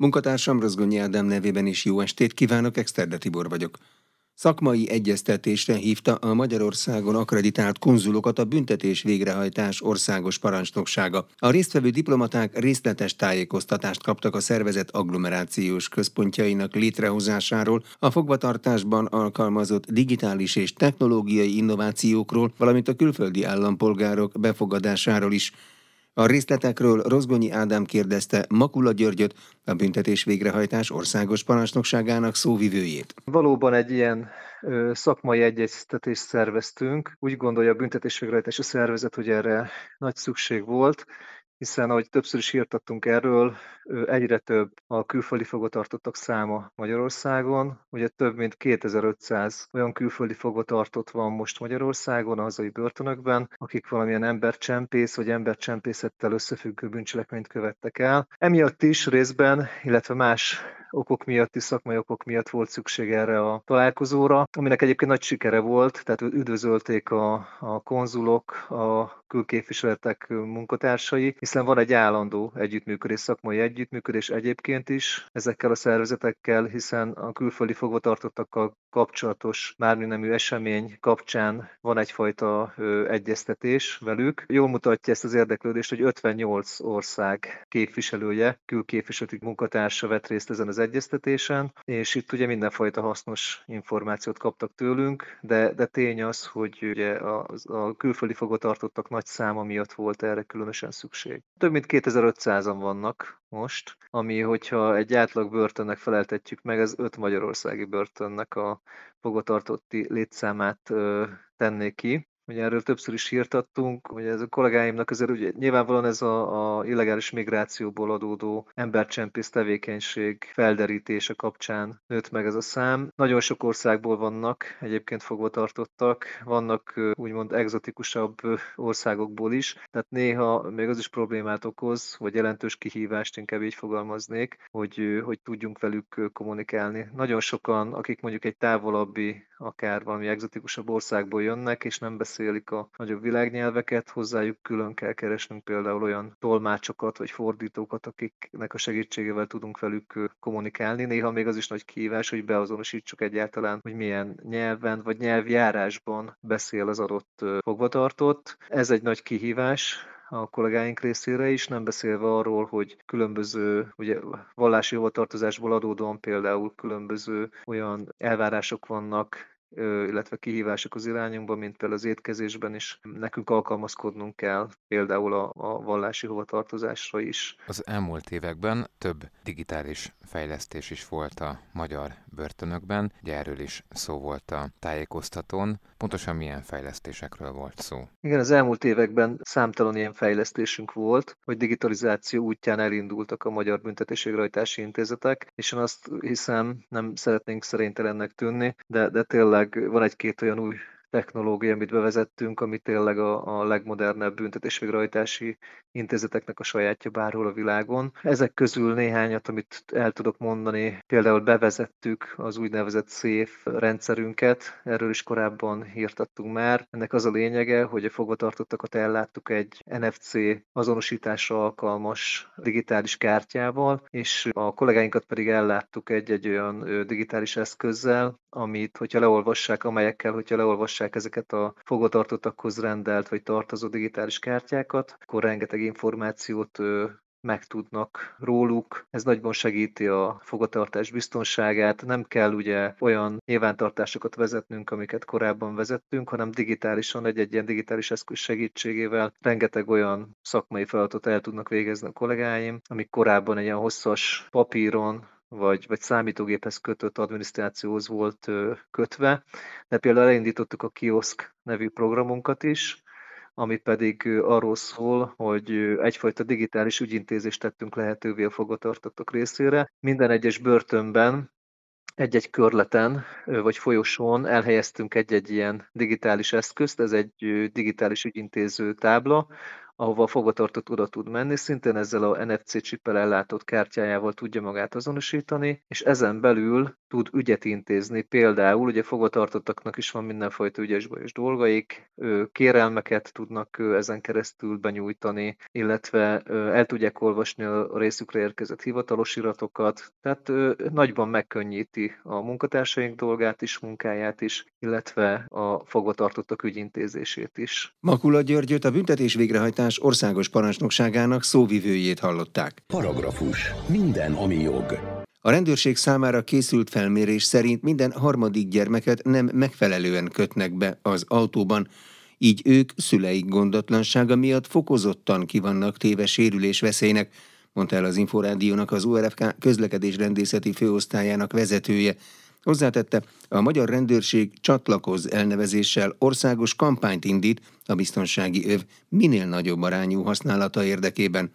Munkatársam Rozgonyi Ádám nevében is jó estét kívánok, Exterde Tibor vagyok. Szakmai egyeztetésre hívta a Magyarországon akreditált konzulokat a büntetés végrehajtás országos parancsnoksága. A résztvevő diplomaták részletes tájékoztatást kaptak a szervezet agglomerációs központjainak létrehozásáról, a fogvatartásban alkalmazott digitális és technológiai innovációkról, valamint a külföldi állampolgárok befogadásáról is. A részletekről Rozgonyi Ádám kérdezte Makula Györgyöt, a büntetés végrehajtás országos parancsnokságának szóvivőjét. Valóban egy ilyen szakmai egyeztetést szerveztünk. Úgy gondolja a büntetésvégrehajtási szervezet, hogy erre nagy szükség volt, hiszen ahogy többször is írtattunk erről, egyre több a külföldi fogvatartottak száma Magyarországon. Ugye több mint 2500 olyan külföldi fogvatartott van most Magyarországon, a hazai börtönökben, akik valamilyen embercsempész vagy embercsempészettel összefüggő bűncselekményt követtek el. Emiatt is részben, illetve más okok miatt is, szakmai okok miatt volt szükség erre a találkozóra, aminek egyébként nagy sikere volt, tehát üdvözölték a, a konzulok, a külképviseletek munkatársai, hiszen van egy állandó együttműködés, szakmai együttműködés egyébként is ezekkel a szervezetekkel, hiszen a külföldi fogvatartottakkal kapcsolatos bármi esemény kapcsán van egyfajta ö, egyeztetés velük. Jól mutatja ezt az érdeklődést, hogy 58 ország képviselője, külképviselőti munkatársa vett részt ezen az egyeztetésen, és itt ugye mindenfajta hasznos információt kaptak tőlünk, de, de tény az, hogy ugye a, a külföldi fogvatartottak nagy száma miatt volt erre különösen szükség. Több mint 2500-an vannak most, ami, hogyha egy átlag börtönnek feleltetjük meg, ez öt magyarországi börtönnek a fogvatartotti létszámát tenné ki. Ugye erről többször is írtattunk, hogy ez a kollégáimnak azért ugye nyilvánvalóan ez a, a illegális migrációból adódó embercsempész tevékenység felderítése kapcsán nőtt meg ez a szám. Nagyon sok országból vannak egyébként fogva tartottak, vannak úgymond egzotikusabb országokból is, tehát néha még az is problémát okoz, vagy jelentős kihívást inkább így fogalmaznék, hogy, hogy tudjunk velük kommunikálni. Nagyon sokan, akik mondjuk egy távolabbi, akár valami egzotikusabb országból jönnek, és nem beszélik a nagyobb világnyelveket, hozzájuk külön kell keresnünk például olyan tolmácsokat vagy fordítókat, akiknek a segítségével tudunk velük kommunikálni. Néha még az is nagy kihívás, hogy beazonosítsuk egyáltalán, hogy milyen nyelven vagy nyelvjárásban beszél az adott fogvatartott. Ez egy nagy kihívás, a kollégáink részére is, nem beszélve arról, hogy különböző ugye, vallási hovatartozásból adódóan például különböző olyan elvárások vannak, illetve kihívások az irányunkban, mint például az étkezésben is nekünk alkalmazkodnunk kell, például a, a vallási hovatartozásra is. Az elmúlt években több digitális fejlesztés is volt a magyar börtönökben, ugye erről is szó volt a tájékoztatón. Pontosan milyen fejlesztésekről volt szó? Igen, az elmúlt években számtalan ilyen fejlesztésünk volt, hogy digitalizáció útján elindultak a magyar büntetésvégrehajtási intézetek, és én azt hiszem, nem szeretnénk szerénytelennek tűnni, de, de tényleg van egy-két olyan új technológia, amit bevezettünk, ami tényleg a, a legmodernebb büntetésvégrehajtási intézeteknek a sajátja bárhol a világon. Ezek közül néhányat, amit el tudok mondani, például bevezettük az úgynevezett SAFE rendszerünket, erről is korábban hírtattunk már. Ennek az a lényege, hogy a fogvatartottakat elláttuk egy NFC azonosításra alkalmas digitális kártyával, és a kollégáinkat pedig elláttuk egy-egy olyan digitális eszközzel, amit, hogyha leolvassák, amelyekkel, hogyha leolvassák ezeket a fogvatartottakhoz rendelt vagy tartozó digitális kártyákat, akkor rengeteg információt megtudnak róluk. Ez nagyban segíti a fogatartás biztonságát. Nem kell ugye olyan nyilvántartásokat vezetnünk, amiket korábban vezettünk, hanem digitálisan, egy-egy ilyen digitális eszköz segítségével rengeteg olyan szakmai feladatot el tudnak végezni a kollégáim, amik korábban egy ilyen hosszas papíron, vagy, vagy számítógéphez kötött adminisztrációhoz volt kötve, de például elindítottuk a Kiosk nevű programunkat is, ami pedig arról szól, hogy egyfajta digitális ügyintézést tettünk lehetővé a fogvatartottak részére. Minden egyes börtönben egy-egy körleten vagy folyosón elhelyeztünk egy-egy ilyen digitális eszközt, ez egy digitális ügyintéző tábla, ahova a fogvatartott oda tud menni, szintén ezzel a NFC csippel ellátott kártyájával tudja magát azonosítani, és ezen belül tud ügyet intézni. Például ugye fogvatartottaknak is van mindenfajta ügyesbajos dolgaik, kérelmeket tudnak ezen keresztül benyújtani, illetve el tudják olvasni a részükre érkezett hivatalos iratokat, tehát nagyban megkönnyíti a munkatársaink dolgát is, munkáját is, illetve a fogvatartottak ügyintézését is. Makula Györgyöt a büntetés végrehajtás országos parancsnokságának szóvivőjét hallották. Paragrafus. Minden, ami jog. A rendőrség számára készült felmérés szerint minden harmadik gyermeket nem megfelelően kötnek be az autóban, így ők szüleik gondatlansága miatt fokozottan kivannak téve sérülés veszélynek, mondta el az Inforádiónak az URFK közlekedés rendészeti főosztályának vezetője. Hozzátette, a magyar rendőrség csatlakoz elnevezéssel országos kampányt indít a biztonsági öv minél nagyobb arányú használata érdekében.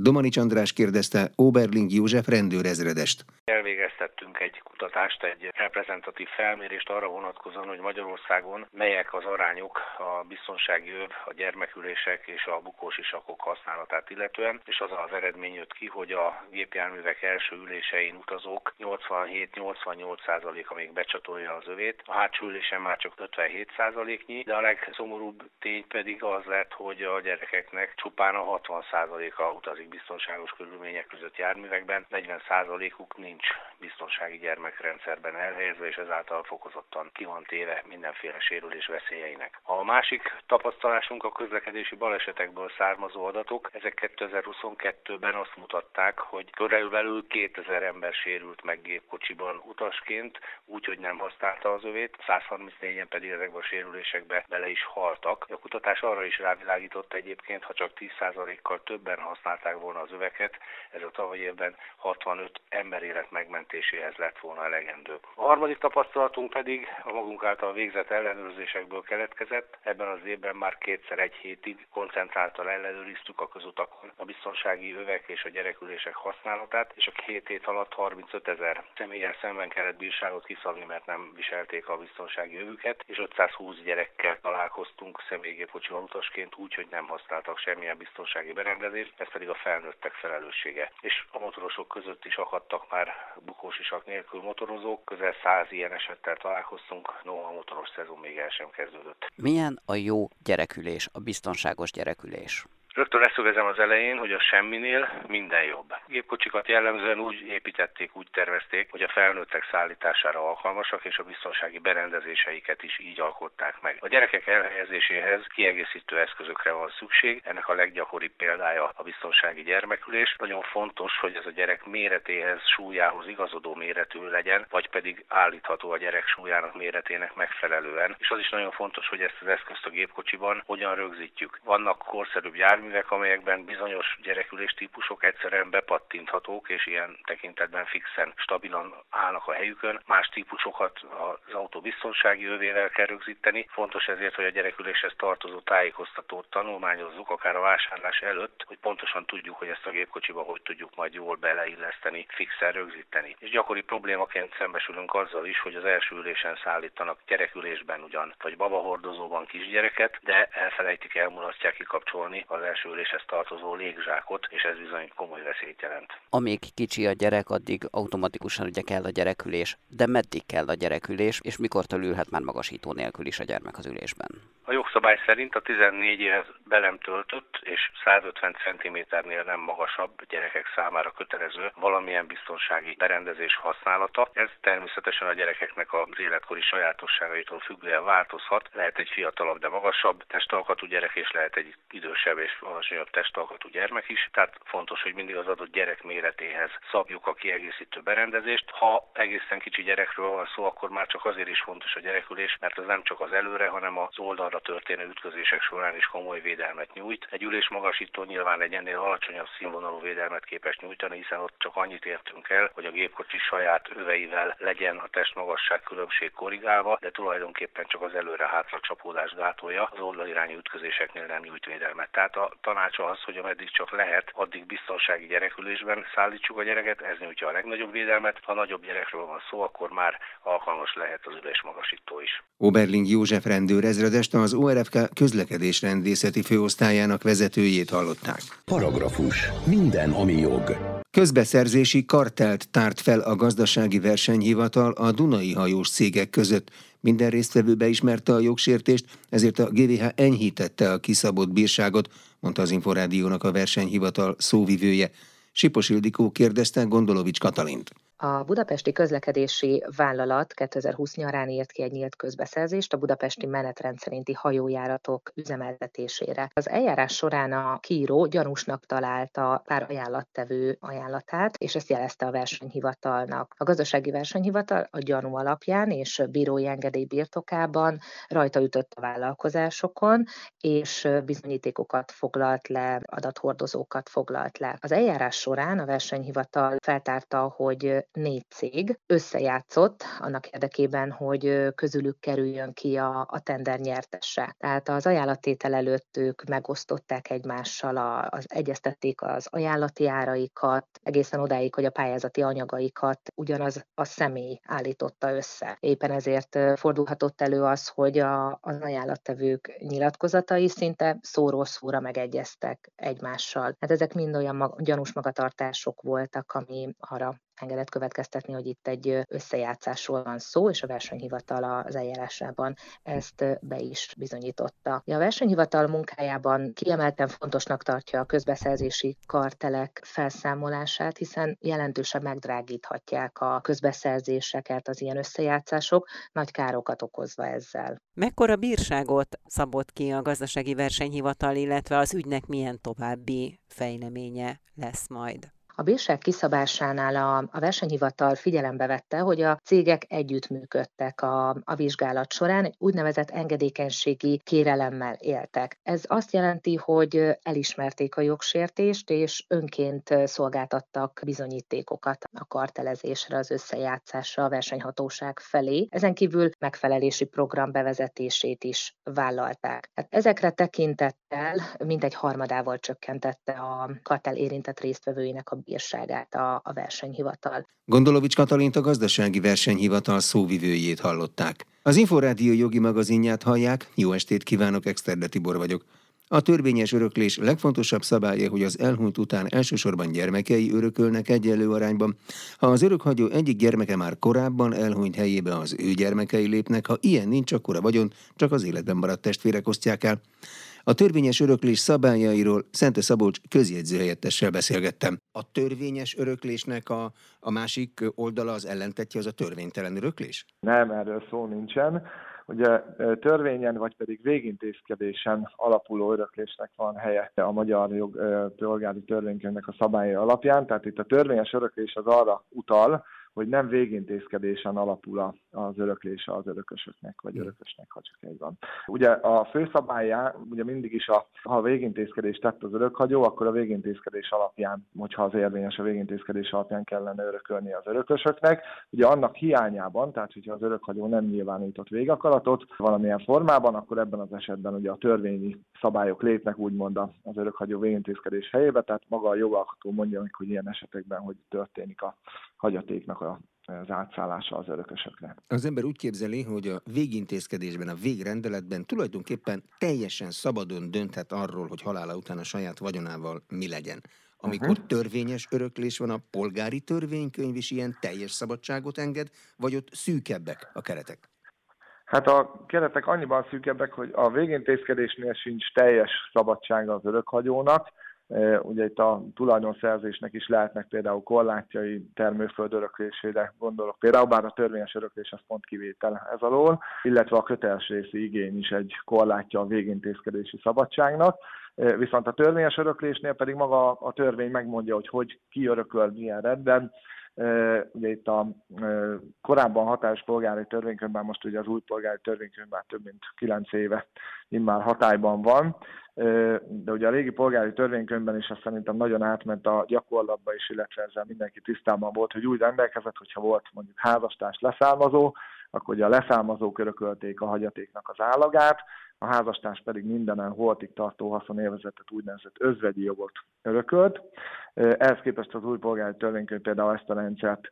Domanics András kérdezte Oberling József rendőrezredest. Elvégeztettünk egy kutatást, egy reprezentatív felmérést arra vonatkozóan, hogy Magyarországon melyek az arányok a biztonsági öv, a gyermekülések és a bukós isakok használatát illetően, és az az eredmény jött ki, hogy a gépjárművek első ülésein utazók 87-88%-a még becsatolja az övét, a hátsó ülésen már csak 57%-nyi, de a legszomorúbb tény pedig az lett, hogy a gyerekeknek csupán a 60%-a utazik biztonságos körülmények között járművekben, 40%-uk nincs biztonsági gyermekrendszerben elhelyezve, és ezáltal fokozottan ki van téve mindenféle sérülés veszélyeinek. A másik tapasztalásunk a közlekedési balesetekből származó adatok. Ezek 2022-ben azt mutatták, hogy körülbelül 2000 ember sérült meg gépkocsiban utasként, úgyhogy nem használta az övét, 134-en pedig ezekben a sérülésekbe bele is haltak. A kutatás arra is rávilágított egyébként, ha csak 10%-kal többen használták volna az öveket, ez a tavaly évben 65 emberélet megmentéséhez lett volna elegendő. A harmadik tapasztalatunk pedig a magunk által végzett ellenőrzésekből keletkezett. Ebben az évben már kétszer egy hétig koncentráltan ellenőriztük a közutakon a biztonsági övek és a gyerekülések használatát, és a két hét alatt 35 ezer személyen szemben kellett bírságot kiszabni, mert nem viselték a biztonsági övüket, és 520 gyerekkel találkoztunk személygépkocsival utasként úgy, hogy nem használtak semmilyen biztonsági berendezést, ez pedig a felnőttek felelőssége. És a motorosok között is akadtak már bukós isak nélkül motorozók, közel száz ilyen esettel találkoztunk, noha a motoros szezon még el sem kezdődött. Milyen a jó gyerekülés, a biztonságos gyerekülés? Rögtön leszögezem az elején, hogy a semminél minden jobb. Gépkocsikat jellemzően úgy építették, úgy tervezték, hogy a felnőttek szállítására alkalmasak, és a biztonsági berendezéseiket is így alkották meg. A gyerekek elhelyezéséhez kiegészítő eszközökre van szükség, ennek a leggyakoribb példája a biztonsági gyermekülés. Nagyon fontos, hogy ez a gyerek méretéhez, súlyához igazodó méretű legyen, vagy pedig állítható a gyerek súlyának méretének megfelelően. És az is nagyon fontos, hogy ezt az eszközt a gépkocsiban hogyan rögzítjük. Vannak korszerűbb jármű járművek, amelyekben bizonyos gyerekülés típusok egyszerűen bepattinthatók, és ilyen tekintetben fixen, stabilan állnak a helyükön. Más típusokat az autó biztonsági övével kell rögzíteni. Fontos ezért, hogy a gyereküléshez tartozó tájékoztatót tanulmányozzuk, akár a vásárlás előtt, hogy pontosan tudjuk, hogy ezt a gépkocsiba hogy tudjuk majd jól beleilleszteni, fixen rögzíteni. És gyakori problémaként szembesülünk azzal is, hogy az első ülésen szállítanak gyerekülésben ugyan, vagy babahordozóban kisgyereket, de elfelejtik, elmulasztják kikapcsolni az első elsőüléshez tartozó légzsákot, és ez bizony komoly veszélyt jelent. Amíg kicsi a gyerek, addig automatikusan ugye kell a gyerekülés, de meddig kell a gyerekülés, és mikor ülhet már magasító nélkül is a gyermek az ülésben? A jogszabály szerint a 14 éves belem töltött és 150 cm-nél nem magasabb gyerekek számára kötelező valamilyen biztonsági berendezés használata. Ez természetesen a gyerekeknek az életkori sajátosságaitól függően változhat. Lehet egy fiatalabb, de magasabb testalkatú gyerek, és lehet egy idősebb és alacsonyabb testalkatú gyermek is. Tehát fontos, hogy mindig az adott gyerek méretéhez szabjuk a kiegészítő berendezést. Ha egészen kicsi gyerekről van szó, akkor már csak azért is fontos a gyerekülés, mert az nem csak az előre, hanem az oldalra történő ütközések során is komoly védelmet nyújt. Egy ülésmagasító nyilván egy ennél alacsonyabb színvonalú védelmet képes nyújtani, hiszen ott csak annyit értünk el, hogy a gépkocsi saját öveivel legyen a testmagasság különbség korrigálva, de tulajdonképpen csak az előre-hátra csapódás gátolja, az oldalirányú ütközéseknél nem nyújt védelmet. Tehát a tanácsa az, hogy ameddig csak lehet, addig biztonsági gyerekülésben szállítsuk a gyereket, ez nyújtja a legnagyobb védelmet. Ha nagyobb gyerekről van szó, akkor már alkalmas lehet az ülésmagasító is. Oberling József rendőr ezredest az ORFK közlekedés rendészeti főosztályának vezetőjét hallották. Paragrafus. Minden, ami jog. Közbeszerzési kartelt tárt fel a gazdasági versenyhivatal a Dunai hajós cégek között. Minden résztvevő beismerte a jogsértést, ezért a GVH enyhítette a kiszabott bírságot, mondta az Inforádiónak a versenyhivatal szóvivője. Sipos Ildikó kérdezte Gondolovics Katalint. A Budapesti Közlekedési Vállalat 2020 nyarán írt ki egy nyílt közbeszerzést a budapesti menetrend szerinti hajójáratok üzemeltetésére. Az eljárás során a kiíró gyanúsnak találta pár ajánlattevő ajánlatát, és ezt jelezte a versenyhivatalnak. A gazdasági versenyhivatal a gyanú alapján és bírói engedély birtokában rajta ütött a vállalkozásokon, és bizonyítékokat foglalt le, adathordozókat foglalt le. Az eljárás során a versenyhivatal feltárta, hogy négy cég összejátszott annak érdekében, hogy közülük kerüljön ki a, a tender nyertese. Tehát az ajánlattétel előtt ők megosztották egymással, a, az egyeztették az ajánlati áraikat, egészen odáig, hogy a pályázati anyagaikat ugyanaz a személy állította össze. Éppen ezért fordulhatott elő az, hogy a, az ajánlattevők nyilatkozatai szinte szóról szóra megegyeztek egymással. Hát ezek mind olyan mag, gyanús magatartások voltak, ami arra engedett következtetni, hogy itt egy összejátszásról van szó, és a versenyhivatal az eljárásában ezt be is bizonyította. A versenyhivatal munkájában kiemelten fontosnak tartja a közbeszerzési kartelek felszámolását, hiszen jelentősen megdrágíthatják a közbeszerzéseket az ilyen összejátszások, nagy károkat okozva ezzel. Mekkora bírságot szabott ki a gazdasági versenyhivatal, illetve az ügynek milyen további fejleménye lesz majd? A bírság kiszabásánál a, a versenyhivatal figyelembe vette, hogy a cégek együttműködtek a, a vizsgálat során, egy úgynevezett engedékenységi kérelemmel éltek. Ez azt jelenti, hogy elismerték a jogsértést, és önként szolgáltattak bizonyítékokat a kartelezésre, az összejátszásra a versenyhatóság felé. Ezen kívül megfelelési program bevezetését is vállalták. Hát ezekre tekintettel mintegy harmadával csökkentette a kartel érintett résztvevőinek a bírságát a, a versenyhivatal. Gondolovics Katalint a gazdasági versenyhivatal szóvivőjét hallották. Az Inforádió jogi magazinját hallják, jó estét kívánok, Exterde Tibor vagyok. A törvényes öröklés legfontosabb szabálya, hogy az elhunyt után elsősorban gyermekei örökölnek egyenlő arányban. Ha az örökhagyó egyik gyermeke már korábban elhunyt helyébe az ő gyermekei lépnek, ha ilyen nincs, akkor a vagyon csak az életben maradt testvérek osztják el. A törvényes öröklés szabályairól Szente Szabolcs közjegyzőhelyettessel beszélgettem. A törvényes öröklésnek a, a másik oldala az ellentetje, az a törvénytelen öröklés? Nem, erről szó nincsen. Ugye törvényen vagy pedig végintézkedésen alapuló öröklésnek van helye a magyar jog polgári törvénykönyvnek a szabályai alapján, tehát itt a törvényes öröklés az arra utal, hogy nem végintézkedésen alapul az öröklése az örökösöknek, vagy örökösnek, ha csak egy van. Ugye a főszabályá, ugye mindig is, a, ha a végintézkedést tett az örökhagyó, akkor a végintézkedés alapján, hogyha az érvényes a végintézkedés alapján kellene örökölni az örökösöknek. Ugye annak hiányában, tehát hogyha az örökhagyó nem nyilvánított végakaratot valamilyen formában, akkor ebben az esetben ugye a törvényi szabályok lépnek úgymond az örökhagyó végintézkedés helyébe, tehát maga a jogalkotó mondja hogy ilyen esetekben hogy történik a hagyatéknak a az átszállása az örökösökre. Az ember úgy képzeli, hogy a végintézkedésben, a végrendeletben tulajdonképpen teljesen szabadon dönthet arról, hogy halála után a saját vagyonával mi legyen. Amikor uh-huh. törvényes öröklés van, a polgári törvénykönyv is ilyen teljes szabadságot enged, vagy ott szűkebbek a keretek? Hát a keretek annyiban szűkebbek, hogy a végintézkedésnél sincs teljes szabadsága az örökhagyónak, Ugye itt a tulajdonszerzésnek is lehetnek például korlátjai termőföld öröklésére gondolok például, bár a törvényes öröklés az pont kivétel ez alól, illetve a köteles részi igény is egy korlátja a végintézkedési szabadságnak. Viszont a törvényes öröklésnél pedig maga a törvény megmondja, hogy hogy ki örököl milyen rendben, Ugye itt a korábban hatályos polgári törvénykönyvben, most ugye az új polgári törvénykönyvben több mint 9 éve immár hatályban van, de ugye a régi polgári törvénykönyvben is azt szerintem nagyon átment a gyakorlatba is, illetve ezzel mindenki tisztában volt, hogy úgy rendelkezett, hogyha volt mondjuk házastárs leszármazó, akkor ugye a leszármazók örökölték a hagyatéknak az állagát, a házastárs pedig mindenen holtig tartó haszonélvezetet úgynevezett özvegyi jogot örökölt. Ehhez képest az új polgári törvénykönyv például ezt a rendszert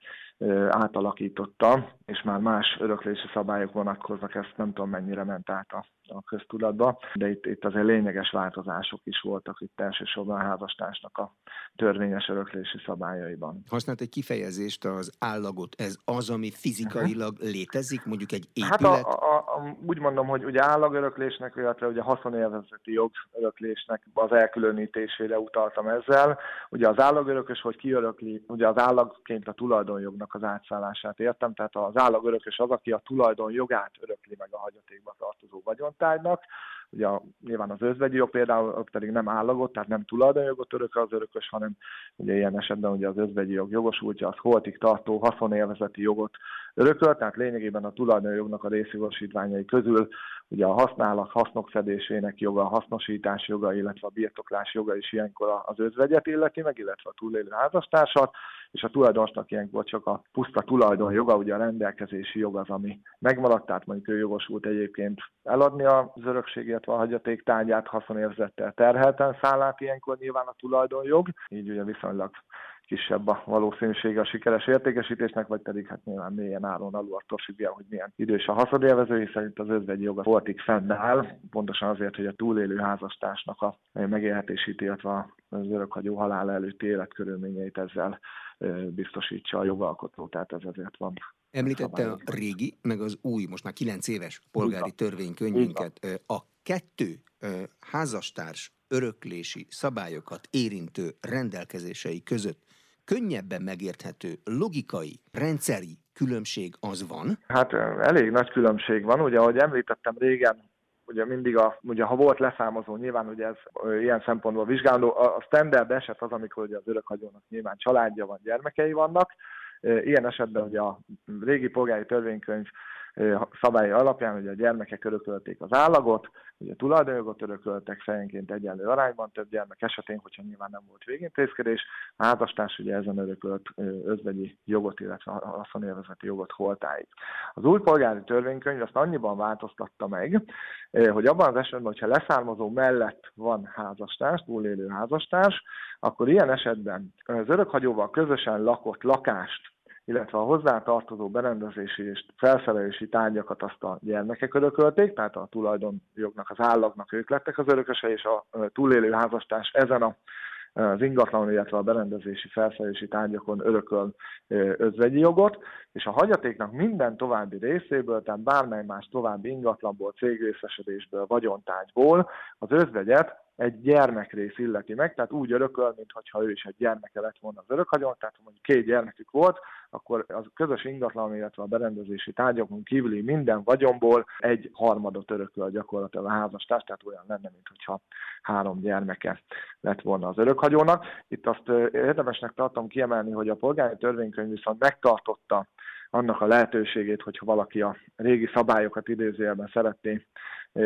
átalakította, és már más öröklési szabályok vonatkoznak, ezt nem tudom mennyire ment át a, a köztudatba, de itt, itt azért lényeges változások is voltak itt elsősorban a házastársnak a törvényes öröklési szabályaiban. Használt egy kifejezést, az állagot, ez az, ami fizikailag uh-huh. létezik, mondjuk egy épület? Hát a, a, a, úgy mondom, hogy ugye állagöröklésnek, illetve ugye haszonélvezeti jogöröklésnek az elkülönítésére utaltam ezzel. Ugye az állagörökös, hogy kiörökli, ugye az állagként a tulajdonjognak az átszállását. Értem, tehát az állagörökös az, aki a tulajdonjogát örökli meg a hagyatékba tartozó vagyontárgynak, ugye a, nyilván az özvegyi jog például pedig nem állagot, tehát nem tulajdonjogot örök az örökös, hanem ugye ilyen esetben ugye az özvegyi jog jogosultja az holtig tartó haszonélvezeti jogot örököl, tehát lényegében a tulajdonjognak a részjogosítványai közül ugye a használat hasznok szedésének joga, a hasznosítás joga, illetve a birtoklás joga is ilyenkor az özvegyet illeti meg, illetve a túlélő házastársat, és a tulajdonosnak ilyenkor csak a puszta tulajdon joga, ugye a rendelkezési jog az, ami megmaradt, tehát mondjuk ő jogosult egyébként eladni az örökség, illetve a hagyaték tárgyát haszonérzettel terhelten szállát ilyenkor nyilván a tulajdonjog, így ugye viszonylag kisebb a valószínűsége a sikeres értékesítésnek, vagy pedig hát nyilván mélyen állón alul attól függően, hogy milyen idős a haszonélvező, hiszen itt az özvegyi joga voltig fennáll, pontosan azért, hogy a túlélő házastársnak a megélhetését, illetve az örökhagyó halál előtti életkörülményeit ezzel biztosítsa a jogalkotó, tehát ez ezért van. Említette a régi, meg az új, most már kilenc éves polgári törvénykönyvünket. A kettő házastárs öröklési szabályokat érintő rendelkezései között könnyebben megérthető logikai, rendszeri különbség az van? Hát elég nagy különbség van. Ugye, ahogy említettem régen, ugye mindig, a, ugye, ha volt leszámozó, nyilván ugye ez ilyen szempontból vizsgáló, a standard eset az, amikor ugye az örökhagyónak nyilván családja van, gyermekei vannak. Ilyen esetben ugye a régi polgári törvénykönyv szabályi alapján ugye a gyermekek örökölték az állagot, ugye tulajdonjogot örököltek fejenként egyenlő arányban több gyermek esetén, hogyha nyilván nem volt végintézkedés, a házastárs ugye ezen örökölt özvegyi jogot, illetve haszonélvezeti jogot holtáig. Az új polgári törvénykönyv azt annyiban változtatta meg, hogy abban az esetben, hogyha leszármazó mellett van házastárs, túlélő házastárs, akkor ilyen esetben az örökhagyóval közösen lakott lakást illetve a hozzátartozó berendezési és felszerelési tárgyakat azt a gyermekek örökölték, tehát a tulajdonjognak, az állagnak ők lettek az örököse, és a túlélő házastárs ezen a az ingatlan, illetve a berendezési felszerelési tárgyakon örököl özvegyi jogot, és a hagyatéknak minden további részéből, tehát bármely más további ingatlanból, cégrészesedésből, vagyontárgyból az özvegyet egy gyermekrész illeti meg, tehát úgy örököl, mintha ő is egy gyermeke lett volna az örökhagyon, tehát ha mondjuk két gyermekük volt, akkor az közös ingatlan, illetve a berendezési tárgyakon kívüli minden vagyomból egy harmadot örököl gyakorlatilag a házastárs, tehát olyan lenne, mintha három gyermeke lett volna az örökhagyónak. Itt azt érdemesnek tartom kiemelni, hogy a polgári törvénykönyv viszont megtartotta annak a lehetőségét, hogyha valaki a régi szabályokat idézőjelben szeretné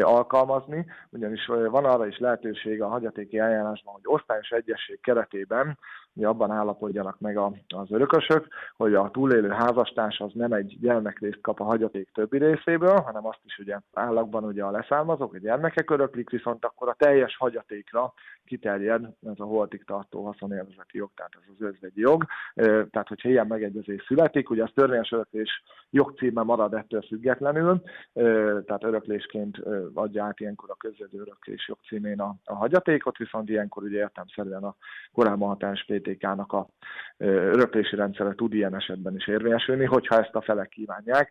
alkalmazni, ugyanis van arra is lehetőség a hagyatéki eljárásban, hogy osztályos egyesség keretében hogy abban állapodjanak meg a, az örökösök, hogy a túlélő házastárs az nem egy gyermekrészt kap a hagyaték többi részéből, hanem azt is ugye állakban ugye a leszármazók, a gyermekek öröklik, viszont akkor a teljes hagyatékra kiterjed ez a holtig tartó haszonélvezeti jog, tehát ez az özvegyi jog. Tehát, hogyha ilyen megegyezés születik, ugye az törvényes öröklés jogcíme marad ettől függetlenül, tehát öröklésként adja át ilyenkor a közvető öröklés jogcímén a, a hagyatékot, viszont ilyenkor ugye értelmszerűen a korábban hatályos PTK-nak a öröklési rendszere tud ilyen esetben is érvényesülni, hogyha ezt a felek kívánják.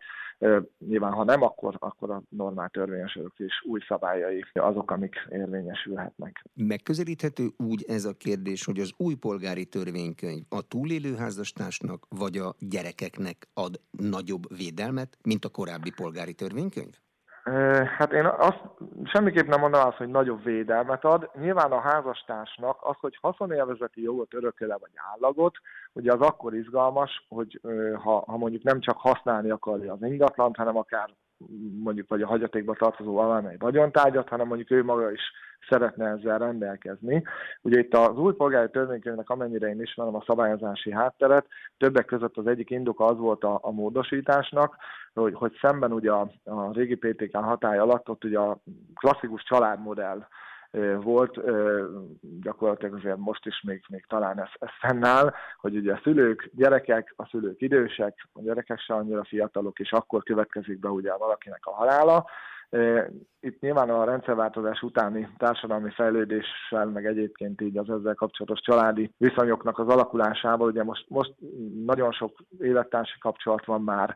Nyilván, ha nem, akkor, akkor a normál törvényes öröklés új szabályai azok, amik érvényesülhetnek. Megközelíthető úgy ez a kérdés, hogy az új polgári törvénykönyv a túlélő házastársnak vagy a gyerekeknek ad nagyobb védelmet, mint a korábbi polgári törvénykönyv? Hát én azt semmiképp nem mondanám azt, hogy nagyobb védelmet ad. Nyilván a házastársnak az, hogy haszonélvezeti jogot örököle vagy állagot, ugye az akkor izgalmas, hogy ha, ha mondjuk nem csak használni akarja az ingatlant, hanem akár mondjuk vagy a hagyatékba tartozó valamely vagyontárgyat, hanem mondjuk ő maga is szeretne ezzel rendelkezni. Ugye itt az új polgári törvénykönyvnek, amennyire én ismerem a szabályozási hátteret, többek között az egyik indoka az volt a, a módosításnak, hogy, hogy szemben ugye a, a régi PTK hatály alatt ott ugye a klasszikus családmodell volt, gyakorlatilag azért most is még, még talán ez, ez fennáll, hogy ugye a szülők, gyerekek, a szülők idősek, a gyerekek se annyira fiatalok, és akkor következik be ugye valakinek a halála, itt nyilván a rendszerváltozás utáni társadalmi fejlődéssel, meg egyébként így az ezzel kapcsolatos családi viszonyoknak az alakulásával, ugye most, most nagyon sok élettársi kapcsolat van már,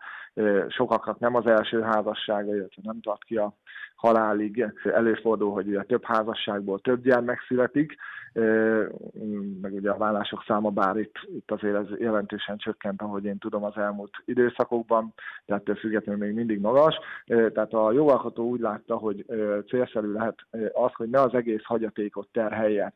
sokaknak nem az első házassága, illetve nem tart ki a halálig. Előfordul, hogy ugye több házasságból több gyermek születik, meg ugye a vállások száma, bár itt, itt azért ez jelentősen csökkent, ahogy én tudom az elmúlt időszakokban, de ettől függetlenül még mindig magas. Tehát a jogalkotó úgy látta, hogy célszerű lehet az, hogy ne az egész hagyatékot terhelje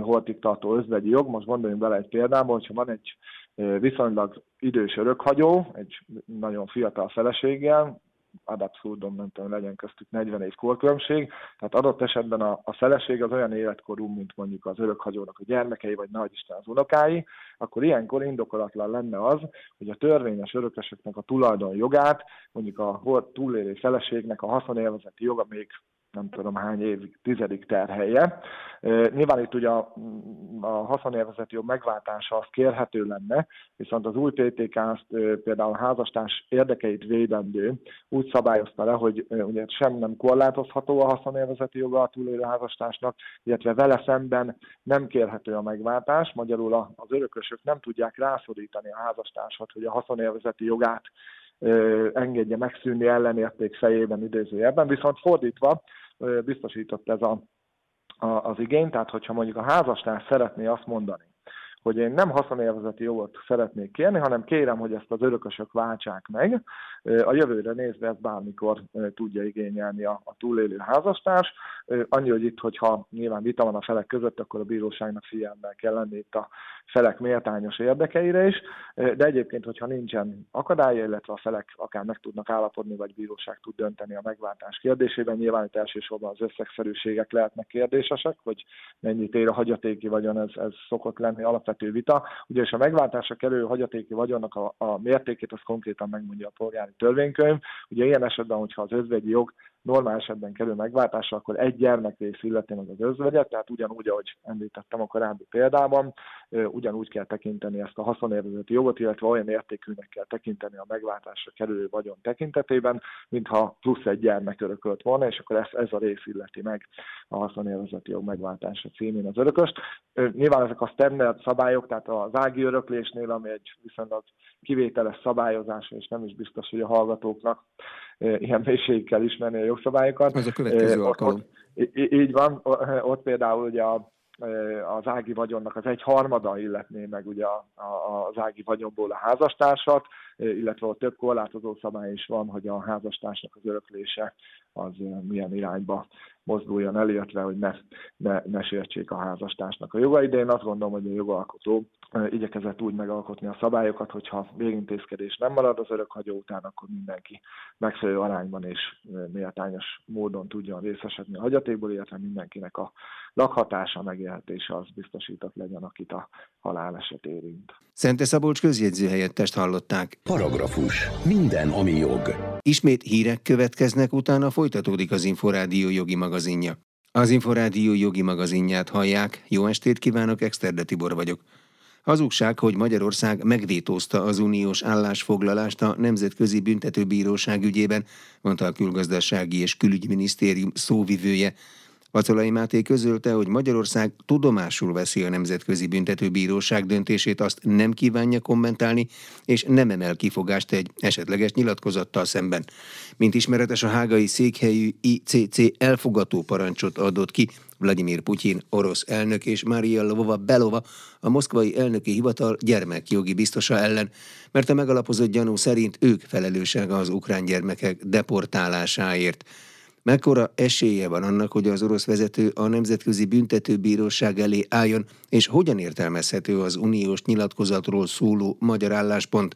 holtig tartó özvegyi jog. Most gondoljunk bele egy példába, hogyha van egy viszonylag idős örökhagyó, egy nagyon fiatal feleséggel, ad abszurdum, nem tudom, legyen köztük 40 év korkülönbség, tehát adott esetben a, a feleség az olyan életkorú, mint mondjuk az örökhagyónak a gyermekei, vagy nagy Isten az unokái, akkor ilyenkor indokolatlan lenne az, hogy a törvényes örököseknek a tulajdon jogát, mondjuk a túlélő feleségnek a haszonélvezeti joga még nem tudom hány évig, tizedik terhelye. Nyilván itt ugye a, a haszonélvezeti jog megváltása az kérhető lenne, viszont az új PTK azt például házastárs érdekeit védendő úgy szabályozta le, hogy ugye sem nem korlátozható a haszonélvezeti joga a túlélő házastársnak, illetve vele szemben nem kérhető a megváltás, magyarul az örökösök nem tudják rászorítani a házastársat, hogy a haszonélvezeti jogát engedje megszűnni ellenérték fejében idézőjelben, viszont fordítva biztosított ez a, a, az igény, tehát hogyha mondjuk a házastárs szeretné azt mondani, hogy én nem haszonélvezeti jogot szeretnék kérni, hanem kérem, hogy ezt az örökösök váltsák meg. A jövőre nézve ezt bármikor tudja igényelni a, túlélő házastárs. Annyi, hogy itt, hogyha nyilván vita van a felek között, akkor a bíróságnak figyelemmel kell lenni itt a felek méltányos érdekeire is, de egyébként, hogyha nincsen akadálya, illetve a felek akár meg tudnak állapodni, vagy bíróság tud dönteni a megváltás kérdésében, nyilván itt elsősorban az összegszerűségek lehetnek kérdésesek, hogy mennyit ér a hagyatéki vagyon, ez, ez szokott lenni alapvető vita, ugyanis a megváltásra kerülő hagyatéki vagyonnak a, a mértékét az konkrétan megmondja a polgári törvénykönyv. Ugye ilyen esetben, hogyha az özvegyi jog normál esetben kerül megváltásra, akkor egy gyermekrész illeti meg az özvegyet, tehát ugyanúgy, ahogy említettem a korábbi példában, ugyanúgy kell tekinteni ezt a haszonélvezeti jogot, illetve olyan értékűnek kell tekinteni a megváltásra kerülő vagyon tekintetében, mintha plusz egy gyermek örökölt volna, és akkor ez, ez a rész illeti meg a haszonélvezeti jog megváltása címén az örököst. Nyilván ezek a standard szabályok, tehát az ági öröklésnél, ami egy viszonylag kivételes szabályozás, és nem is biztos, hogy a hallgatóknak ilyen mélységig kell ismerni a jogszabályokat. Ez a következő ott, alkalom. Ott, így van, ott például ugye a, az ági vagyonnak az egy harmada illetné meg ugye az ági vagyonból a házastársat, illetve ott több korlátozó szabály is van, hogy a házastársnak az öröklése az milyen irányba mozduljon el, illetve hogy ne, ne, ne sértsék a házastársnak a jogait, de én azt gondolom, hogy a jogalkotó igyekezett úgy megalkotni a szabályokat, hogyha végintézkedés nem marad az örökhagyó után, akkor mindenki megfelelő arányban és méltányos módon tudjon részesedni a hagyatékból, illetve mindenkinek a lakhatása, megélhetése az biztosított legyen, akit a haláleset érint. Szente Szabolcs közjegyző helyettest hallották. Paragrafus. Minden, ami jog. Ismét hírek következnek, utána folytatódik az Inforádió jogi magazinja. Az Inforádió jogi magazinját hallják. Jó estét kívánok, Exterde Tibor vagyok. Hazugság, hogy Magyarország megvétózta az uniós állásfoglalást a Nemzetközi Büntetőbíróság ügyében, mondta a külgazdasági és külügyminisztérium szóvivője. Vacolai Máté közölte, hogy Magyarország tudomásul veszi a Nemzetközi Büntetőbíróság döntését, azt nem kívánja kommentálni, és nem emel kifogást egy esetleges nyilatkozattal szemben. Mint ismeretes, a hágai székhelyű ICC elfogató parancsot adott ki Vladimir Putyin orosz elnök és Maria Lvova Belova a moszkvai elnöki hivatal gyermekjogi biztosa ellen, mert a megalapozott gyanú szerint ők felelősek az ukrán gyermekek deportálásáért. Mekkora esélye van annak, hogy az orosz vezető a Nemzetközi Büntetőbíróság elé álljon, és hogyan értelmezhető az uniós nyilatkozatról szóló magyar álláspont?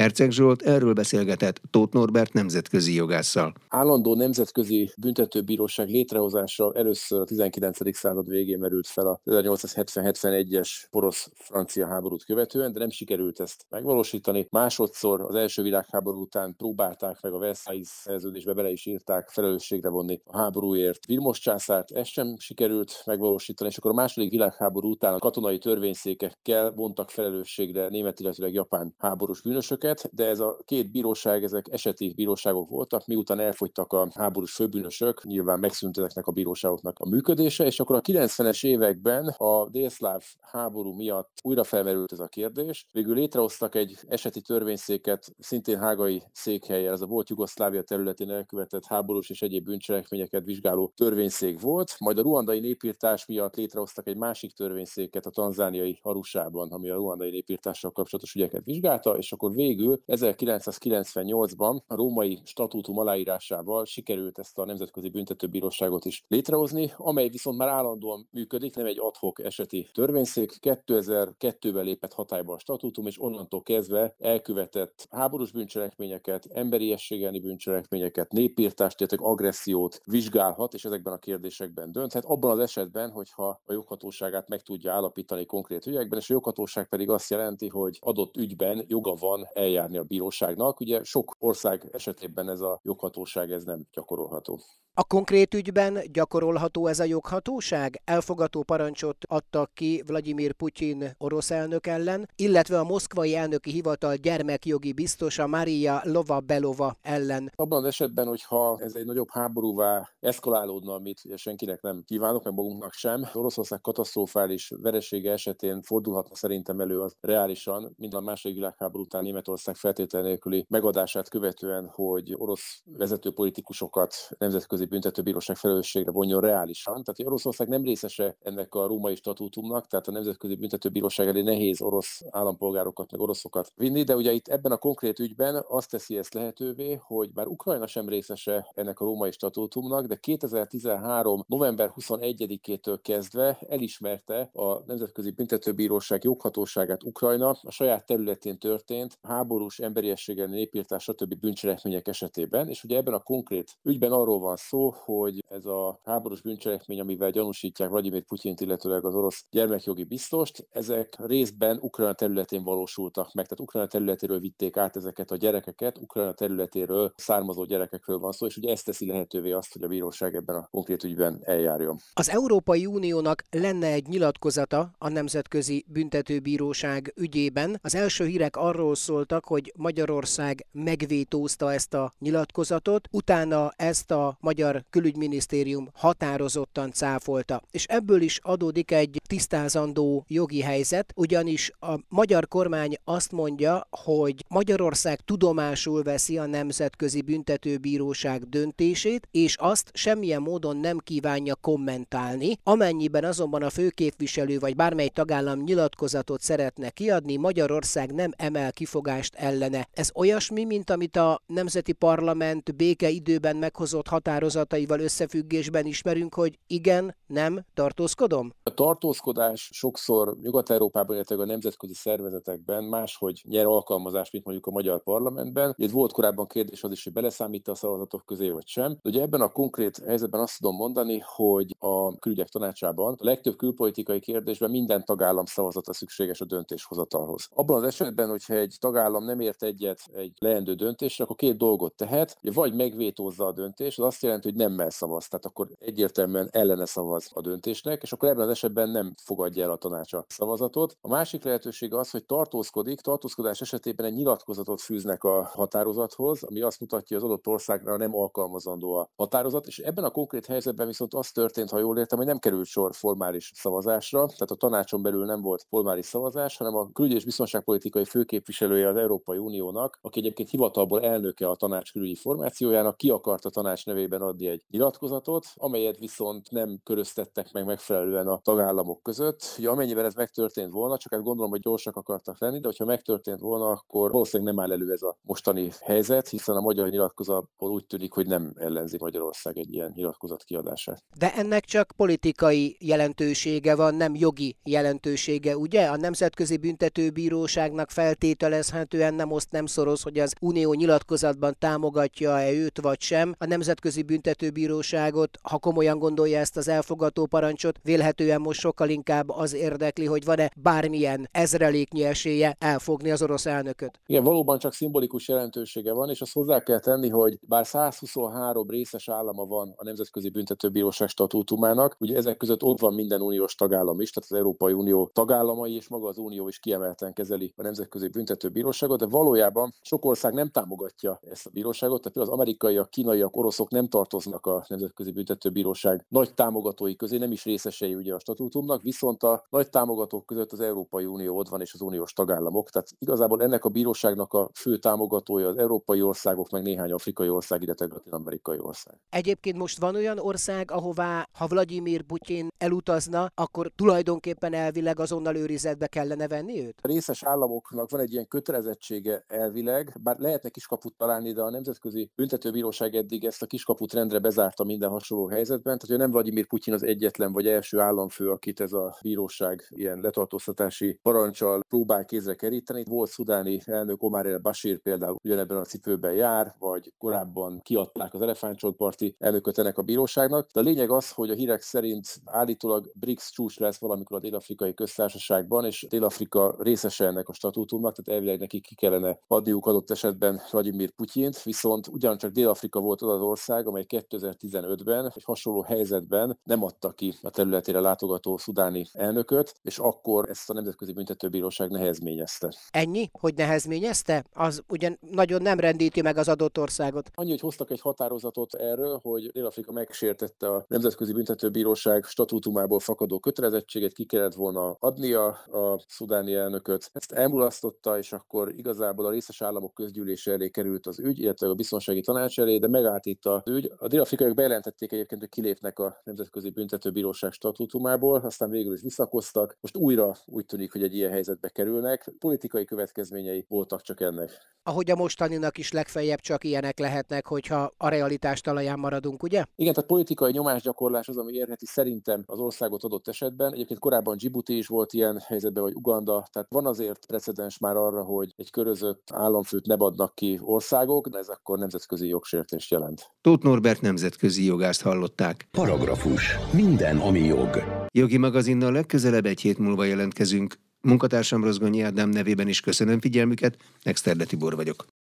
Herceg Zsolt erről beszélgetett Tóth Norbert nemzetközi jogásszal. Állandó nemzetközi büntetőbíróság létrehozása először a 19. század végén merült fel a 1870-71-es porosz-francia háborút követően, de nem sikerült ezt megvalósítani. Másodszor az első világháború után próbálták meg a Versailles szerződésbe bele is írták felelősségre vonni a háborúért Vilmos császárt, ezt sem sikerült megvalósítani, és akkor a második világháború után a katonai törvényszékekkel vontak felelősségre német, illetve japán háborús bűnösöket, de ez a két bíróság, ezek eseti bíróságok voltak, miután elfogytak a háborús főbűnösök, nyilván megszűnt ezeknek a bíróságoknak a működése, és akkor a 90-es években a délszláv háború miatt újra felmerült ez a kérdés. Végül létrehoztak egy eseti törvényszéket, szintén hágai székhelye, ez a volt Jugoszlávia területén elkövetett háborús és egyéb bűncselekményeket vizsgáló törvényszék volt, majd a ruandai népírtás miatt létrehoztak egy másik törvényszéket a tanzániai Arusában, ami a ruandai népírtással kapcsolatos ügyeket vizsgálta, és akkor végül 1998-ban a római statútum aláírásával sikerült ezt a Nemzetközi Büntetőbíróságot is létrehozni, amely viszont már állandóan működik, nem egy adhok eseti törvényszék. 2002-ben lépett hatályba a statútum, és onnantól kezdve elkövetett háborús bűncselekményeket, emberiességelni bűncselekményeket, népírtást, illetve agressziót vizsgálhat, és ezekben a kérdésekben dönthet. Abban az esetben, hogyha a joghatóságát meg tudja állapítani konkrét ügyekben, és a joghatóság pedig azt jelenti, hogy adott ügyben joga van eljárni a bíróságnak. Ugye sok ország esetében ez a joghatóság ez nem gyakorolható. A konkrét ügyben gyakorolható ez a joghatóság? Elfogató parancsot adtak ki Vladimir Putyin orosz elnök ellen, illetve a moszkvai elnöki hivatal gyermekjogi biztosa Maria Lova Belova ellen. Abban az esetben, hogyha ez egy nagyobb háborúvá eszkalálódna, amit ugye senkinek nem kívánok, meg magunknak sem, Oroszország katasztrofális veresége esetén fordulhatna szerintem elő az reálisan, mint a második világháború után Németország feltétel nélküli megadását követően, hogy orosz vezető politikusokat nemzetközi büntetőbíróság felelősségre vonjon reálisan. Tehát Oroszország nem részese ennek a római statútumnak, tehát a Nemzetközi Büntetőbíróság elé nehéz orosz állampolgárokat, meg oroszokat vinni, de ugye itt ebben a konkrét ügyben azt teszi ezt lehetővé, hogy bár Ukrajna sem részese ennek a római statútumnak, de 2013. november 21-től kezdve elismerte a Nemzetközi Büntetőbíróság joghatóságát Ukrajna a saját területén történt háborús, emberiességgel, népírtás, stb. bűncselekmények esetében, és ugye ebben a konkrét ügyben arról van szó, hogy ez a háborús bűncselekmény, amivel gyanúsítják Vladimir Putyint, illetőleg az orosz gyermekjogi biztost, ezek részben Ukrajna területén valósultak meg, tehát Ukrajna területéről vitték át ezeket a gyerekeket, Ukrajna területéről származó gyerekekről van szó, és ugye ezt teszi lehetővé azt, hogy a bíróság ebben a konkrét ügyben eljárjon. Az Európai Uniónak lenne egy nyilatkozata a Nemzetközi Büntetőbíróság ügyében. Az első hírek arról szóltak, hogy Magyarország megvétózta ezt a nyilatkozatot, utána ezt a magyar külügyminisztérium határozottan cáfolta. És ebből is adódik egy tisztázandó jogi helyzet, ugyanis a magyar kormány azt mondja, hogy Magyarország tudomásul veszi a Nemzetközi Büntetőbíróság döntését, és azt semmilyen módon nem kívánja kommentálni. Amennyiben azonban a főképviselő vagy bármely tagállam nyilatkozatot szeretne kiadni, Magyarország nem emel kifogást ellene. Ez olyasmi, mint amit a Nemzeti Parlament béke időben meghozott határozataival összefüggésben ismerünk, hogy igen, nem, tartózkodom? A tartózkodás sokszor Nyugat-Európában, illetve a nemzetközi szervezetekben máshogy nyer alkalmazást, mint mondjuk a magyar parlamentben. Itt volt korábban kérdés az is, hogy beleszámít a szavazatok közé, vagy sem. De ugye ebben a konkrét helyzetben azt tudom mondani, hogy a külügyek tanácsában a legtöbb külpolitikai kérdésben minden tagállam szavazata szükséges a döntéshozatalhoz. Abban az esetben, hogyha egy tagállam nem ért egyet egy leendő döntésre, akkor két dolgot tehet, vagy megvétózza a döntést, az azt jelenti, hogy nemmel szavaz, tehát akkor egyértelműen ellene szavaz a döntésnek, és akkor ebben az esetben nem fogadja el a tanács a szavazatot. A másik lehetőség az, hogy tartózkodik, tartózkodás esetében egy nyilatkozatot fűznek a határozathoz, ami azt mutatja, hogy az adott országra nem alkalmazandó a határozat, és ebben a konkrét helyzetben viszont az történt, ha jól értem, hogy nem került sor formális szavazásra, tehát a tanácson belül nem volt formális szavazás, hanem a külügy és biztonságpolitikai főképviselője az Európai Uniónak, aki egyébként hivatalból elnöke a tanács külügyi formációjának, ki akart a tanács nevében adni egy nyilatkozatot, amelyet viszont nem köröztettek meg megfelelően a tagállamok között. Ja, amennyiben ez megtörtént volna, csak hát gondolom, hogy gyorsak akartak lenni, de hogyha megtörtént volna, akkor valószínűleg nem áll elő ez a mostani helyzet, hiszen a magyar nyilatkozatból úgy tűnik, hogy nem ellenzi Magyarország egy ilyen nyilatkozat kiadását. De ennek csak politikai jelentősége van, nem jogi jelentősége, ugye? A Nemzetközi Büntetőbíróságnak feltételezhet alapvetően nem oszt, nem szoroz, hogy az unió nyilatkozatban támogatja-e őt vagy sem. A Nemzetközi Büntetőbíróságot, ha komolyan gondolja ezt az elfogató parancsot, vélhetően most sokkal inkább az érdekli, hogy van-e bármilyen ezreléknyi esélye elfogni az orosz elnököt. Igen, valóban csak szimbolikus jelentősége van, és azt hozzá kell tenni, hogy bár 123 részes állama van a Nemzetközi Büntetőbíróság statútumának, ugye ezek között ott van minden uniós tagállam is, tehát az Európai Unió tagállamai és maga az Unió is kiemelten kezeli a Nemzetközi Büntetőbíróságot, de valójában sok ország nem támogatja ezt a bíróságot, tehát az amerikaiak, kínaiak, oroszok nem tartoznak a Nemzetközi Büntetőbíróság nagy támogatói közé, nem is részesei ugye a statútumnak, viszont a nagy támogatók között az Európai Unió ott van és az uniós tagállamok. Tehát igazából ennek a bíróságnak a fő támogatója az európai országok, meg néhány afrikai ország, illetve latin-amerikai ország. Egyébként most van olyan ország, ahová, ha Vladimir Putyin elutazna, akkor tulajdonképpen elvileg azonnal őrizetbe kellene venni őt? A részes államoknak van egy ilyen kötelezettsége elvileg, bár lehetne kiskaput találni, de a Nemzetközi Büntetőbíróság eddig ezt a kiskaput rendre bezárta minden hasonló helyzetben. Tehát, hogy nem Vladimir Putyin az egyetlen vagy első államfő, akit ez a bíróság ilyen letartóztatási parancsal próbál kézre keríteni. Volt szudáni elnök Omar el Bashir például ugyanebben a cipőben jár, vagy korábban kiadták az elefántcsontparti elnököt ennek a bíróságnak. De a lényeg az, hogy a hírek szerint állítólag BRICS csúcs lesz valamikor a dél-afrikai köztársaságban, és Dél-Afrika részese ennek a statútumnak, tehát elvileg neki ki kellene adniuk adott esetben Vladimir Putyint, viszont ugyancsak Dél-Afrika volt az az ország, amely 2015-ben egy hasonló helyzetben nem adta ki a területére látogató szudáni elnököt, és akkor ezt a Nemzetközi Büntetőbíróság nehezményezte. Ennyi, hogy nehezményezte? Az ugyan nagyon nem rendíti meg az adott országot. Annyi, hogy hoztak egy határozatot erről, hogy Dél-Afrika megsértette a Nemzetközi Büntetőbíróság statútumából fakadó kötelezettséget, ki kellett volna adnia a szudáni elnököt. Ezt elmulasztotta, és akkor igazából a részes államok közgyűlése elé került az ügy, illetve a biztonsági tanács elé, de megállt itt az ügy. A dél-afrikaiak bejelentették egyébként, hogy kilépnek a Nemzetközi Büntetőbíróság statútumából, aztán végül is visszakoztak. Most újra úgy tűnik, hogy egy ilyen helyzetbe kerülnek. Politikai következményei voltak csak ennek. Ahogy a mostaninak is legfeljebb csak ilyenek lehetnek, hogyha a realitás talaján maradunk, ugye? Igen, tehát politikai nyomásgyakorlás az, ami érheti szerintem az országot adott esetben. Egyébként korábban Djibouti is volt ilyen helyzetben, vagy Uganda, tehát van azért precedens már arra, hogy egy körözött államfőt ne adnak ki országok, de ez akkor nemzetközi jogsértést jelent. Tóth Norbert nemzetközi jogást hallották. Paragrafus. Minden, ami jog. Jogi magazinnal legközelebb egy hét múlva jelentkezünk. Munkatársam Rozgonyi Ádám nevében is köszönöm figyelmüket, Exterde Tibor vagyok.